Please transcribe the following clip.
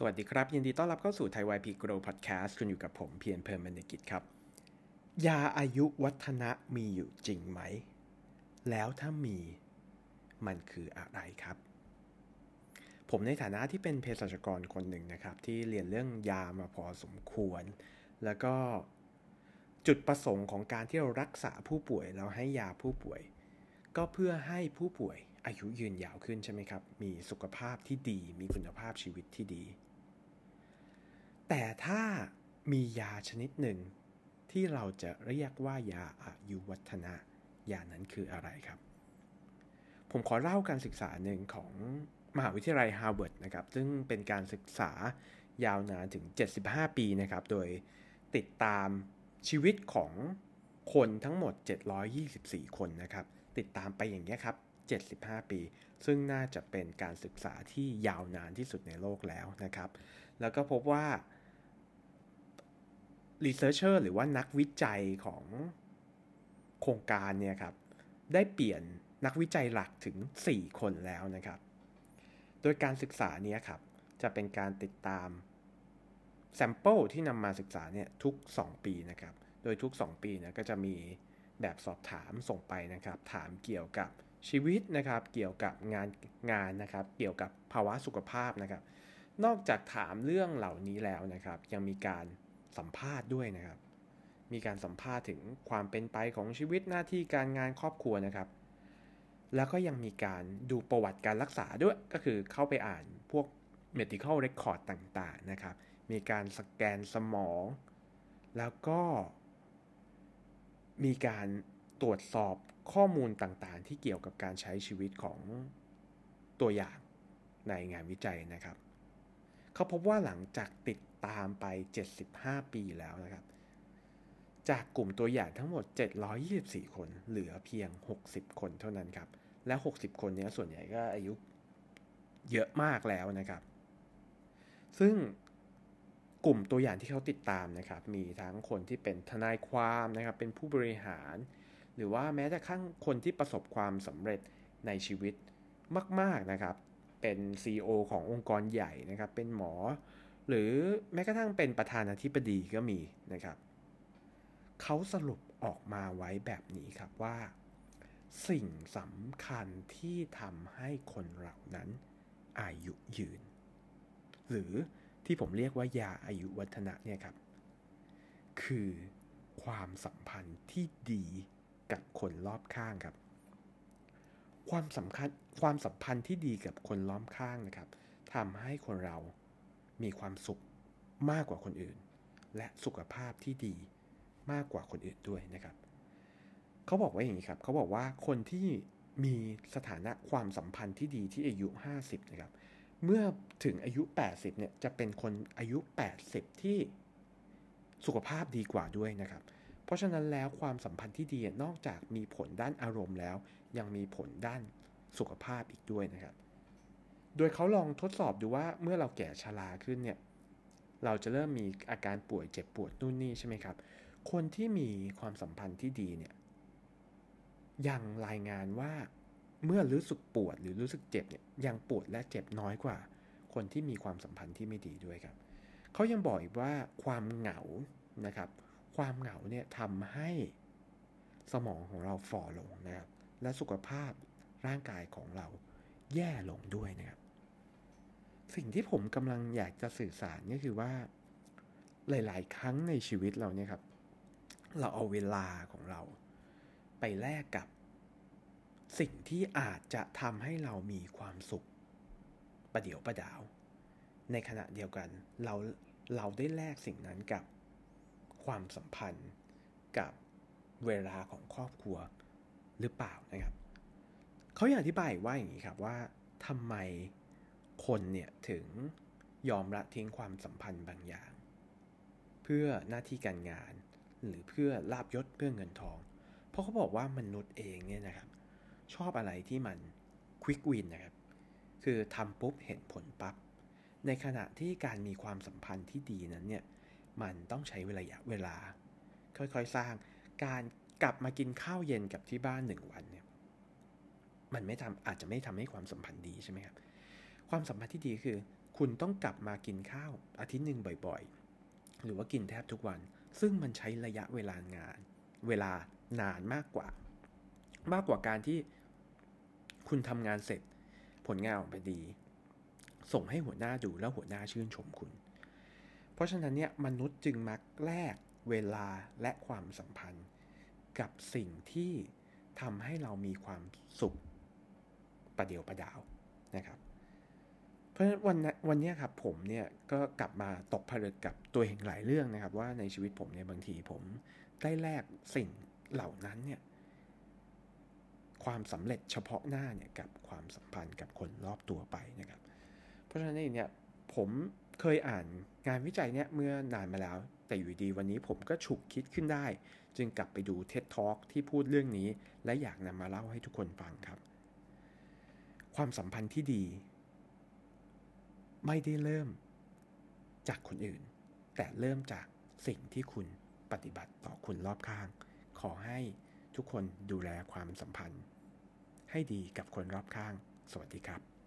สวัสดีครับ ยินดีต้อนรับเข้าสู่ไทยวายพีโกรพอดแคสต์คุณอยู่กับผมเพียรเพลินบรรณกิจครับ ยาอายุวัฒนะมีอยู่จริงไหม แล้วถ้ามีมันคืออะไรครับ ผมในฐานะที่เป็นเภสัชกรคนหนึ่งนะครับ ที่เรียนเรื่องยามาพอสมควร แล้วก็จุดประสงค์ของการที่เรารักษาผู้ป่วยเราให้ยาผู้ป่วย ก็เพื่อให้ผู้ป่วยอายุยืนยาวขึ้นใช่ไหมครับ มีสุขภาพที่ดี มีคุณภาพชีวิตที่ดี แต่ถ้ามียาชนิดหนึ่ง ที่เราจะเรียกว่ายาอายุวัฒนะยานั้นคืออะไรครับ ผมขอเล่าการศึกษาหนึ่งของมหาวิทยาลัยฮาร์วาร์ดนะครับ ซึ่งเป็นการศึกษายาวนานถึง 75 ปีนะครับ โดยติดตามชีวิตของคนทั้งหมด 724 คนนะครับ ติดตามไปอย่างนี้ครับ 75 ปี ซึ่งน่าจะเป็นการศึกษาที่ยาวนานที่สุดในโลกแล้วนะครับ แล้วก็พบว่า researcher หรือว่านักวิจัยของโครงการเนี่ยครับ ได้เปลี่ยนนักวิจัยหลักถึง 4 คนแล้วนะครับ โดยการศึกษานี้ครับ จะเป็นการติดตาม sample ที่นำมาศึกษาเนี่ยทุก 2 ปีนะครับ โดยทุก 2 ปีนะก็จะมีแบบสอบถามส่งไปนะครับ ถามเกี่ยวกับชีวิตนะครับ เกี่ยวกับงานงานนะครับ เกี่ยวกับภาวะสุขภาพนะครับ นอกจากถามเรื่องเหล่านี้แล้วนะครับ ยังมีการ สัมภาษณ์ด้วยนะครับ มีการสัมภาษณ์ถึงความเป็นไปของชีวิตหน้าที่การงานครอบครัวนะครับ แล้วก็ยังมีการดูประวัติการรักษาด้วย ก็คือเข้าไปอ่านพวก medical record ต่างๆนะครับ มีการสแกนสมอง แล้วก็มีการตรวจสอบข้อมูลต่างๆ ที่เกี่ยวกับการใช้ชีวิตของตัวอย่างในงานวิจัยนะครับ เขาพบว่าหลังจากติด ตามไป 75 ปีแล้วนะครับ จากกลุ่มตัวอย่างทั้งหมด 724 คน เหลือเพียง 60 คนเท่านั้นครับ และ 60 คนนี้ส่วนใหญ่ก็อายุเยอะมากแล้วนะครับ ซึ่งกลุ่มตัวอย่างที่เขาติดตามนะครับ มีทั้งคนที่เป็นทนายความนะครับ เป็นผู้บริหาร หรือว่าแม้แต่ขั้งคนที่ประสบความสำเร็จในชีวิตมาก ๆนะครับ เป็น CEO ขององค์กรใหญ่นะครับ เป็นหมอ หรือแม้กระทั่งเป็นประธานาธิบดีก็มีนะครับเขาสรุปออกมาไว้แบบนี้ครับว่า สิ่งสำคัญที่ทำให้คนเหล่านั้นอายุยืน หรือที่ผมเรียกว่ายาอายุวัฒนะเนี่ยครับ คือความสัมพันธ์ที่ดีกับคนรอบข้างครับ ความสำคัญความสัมพันธ์ที่ดีกับคนล้อมข้างนะครับทำให้คนเรา มีความสุขมากกว่าคนอื่น และสุขภาพที่ดีมากกว่าคนอื่นด้วยนะครับ เขาบอกว่าอย่างนี้ครับเขาบอกว่าคนที่มีสถานะความสัมพันธ์ที่ดีที่อายุ 50 นะครับ เมื่อถึงอายุ 80 เนี่ยจะเป็นคนอายุ 80 ที่สุขภาพดีกว่าด้วยนะครับ เพราะฉะนั้นแล้วความสัมพันธ์ที่ดีนอกจากมีผลด้านอารมณ์แล้ว ยังมีผลด้านสุขภาพอีกด้วยนะครับ โดยเขาลองทดสอบดูว่าเมื่อเราแก่ชราขึ้นเนี่ยเราจะเริ่มมีอาการป่วยเจ็บปวดนู่นนี่ใช่ไหมครับ คนที่มีความสัมพันธ์ที่ดีเนี่ยยังรายงานว่าเมื่อรู้สึกปวดหรือรู้สึกเจ็บเนี่ยยังปวดและเจ็บน้อยกว่า คนที่มีความสัมพันธ์ที่ไม่ดีด้วยครับเขายังบอกอีกว่าความเหงานะครับ ความเหงาเนี่ยทำให้สมองของเราฝ่อลงนะครับ และสุขภาพร่างกายของเรา แย่ลงด้วยนะครับ สิ่งที่ผมกำลังอยากจะสื่อสารก็คือว่า หลาย ๆ ครั้งในชีวิตเราเนี่ยครับ เราเอาเวลาของเรา ไปแลกกับสิ่งที่อาจจะทำให้เรามีความสุข ประเดี๋ยวประดาว ในขณะเดียวกัน เราเราได้แลกสิ่งนั้นกับความสัมพันธ์กับเวลาของครอบครัวหรือเปล่านะครับ เขาอยากอธิบายว่าอย่างนี้ครับว่าทำไมคนเนี่ยถึงยอมละทิ้งความสัมพันธ์บางอย่าง เพื่อหน้าที่การงาน หรือเพื่อลาบยศเพื่อเงินทอง เพราะเขาบอกว่ามนุษย์เองเนี่ยนะครับ ชอบอะไรที่มันควิกวินนะครับ คือทำปุ๊บเห็นผลปับ๊บในขณะที่การมีความสัมพันธ์ที่ดีนั้นเนี่ยมันต้องใช้เวลาเวลา ค่อยๆสร้างการกลับมากินข้าวเย็นกับที่บ้านหนึ่งวันเมันไม่ทำอาจจะไม่ทำให้ความสัมพันธ์ดีใช่ไหมครับ ความสัมพันธ์ที่ดีคือ คุณต้องกลับมากินข้าวอาทิตย์หนึ่งบ่อยๆ หรือว่ากินแทบทุกวัน ซึ่งมันใช้ระยะเวลางาน เวลานานมากกว่า มากกว่าการที่คุณทำงานเสร็จ ผลงานออกมาดี ส่งให้หัวหน้าดูแล้วหัวหน้าชื่นชมคุณ เพราะฉะนั้นเนี่ยมนุษย์จึงมักแลกเวลาและความสัมพันธ์ กับสิ่งที่ทำให้เรามีความสุข ประเดียวประดาวนะครับเพราะฉะนั้นวันวันนี้ครับผมเนี่ยก็กลับมาตกผลึกกับตัวเองหลายเรื่องนะครับ ว่าในชีวิตผมเนี่ยบางทีผมได้แลกสิ่งเหล่านั้นเนี่ยความสำเร็จเฉพาะหน้าเนี่ยกับความสัมพันธ์กับคนรอบตัวไปนะครับ เพราะฉะนั้นเนี่ยผมเคยอ่านงานวิจัยเนี่ยเมื่อนานมาแล้ว แต่อยู่ดีวันนี้ผมก็ฉุกคิดขึ้นได้ จึงกลับไปดู TED Talk ที่พูดเรื่องนี้ และอยากนำมาเล่าให้ทุกคนฟังครับ ความสัมพันธ์ที่ดี ไม่ได้เริ่มจากคนอื่น แต่เริ่มจากสิ่งที่คุณปฏิบัติต่อคุณรอบข้าง ขอให้ทุกคนดูแลความสัมพันธ์ ให้ดีกับคนรอบข้าง สวัสดีครับ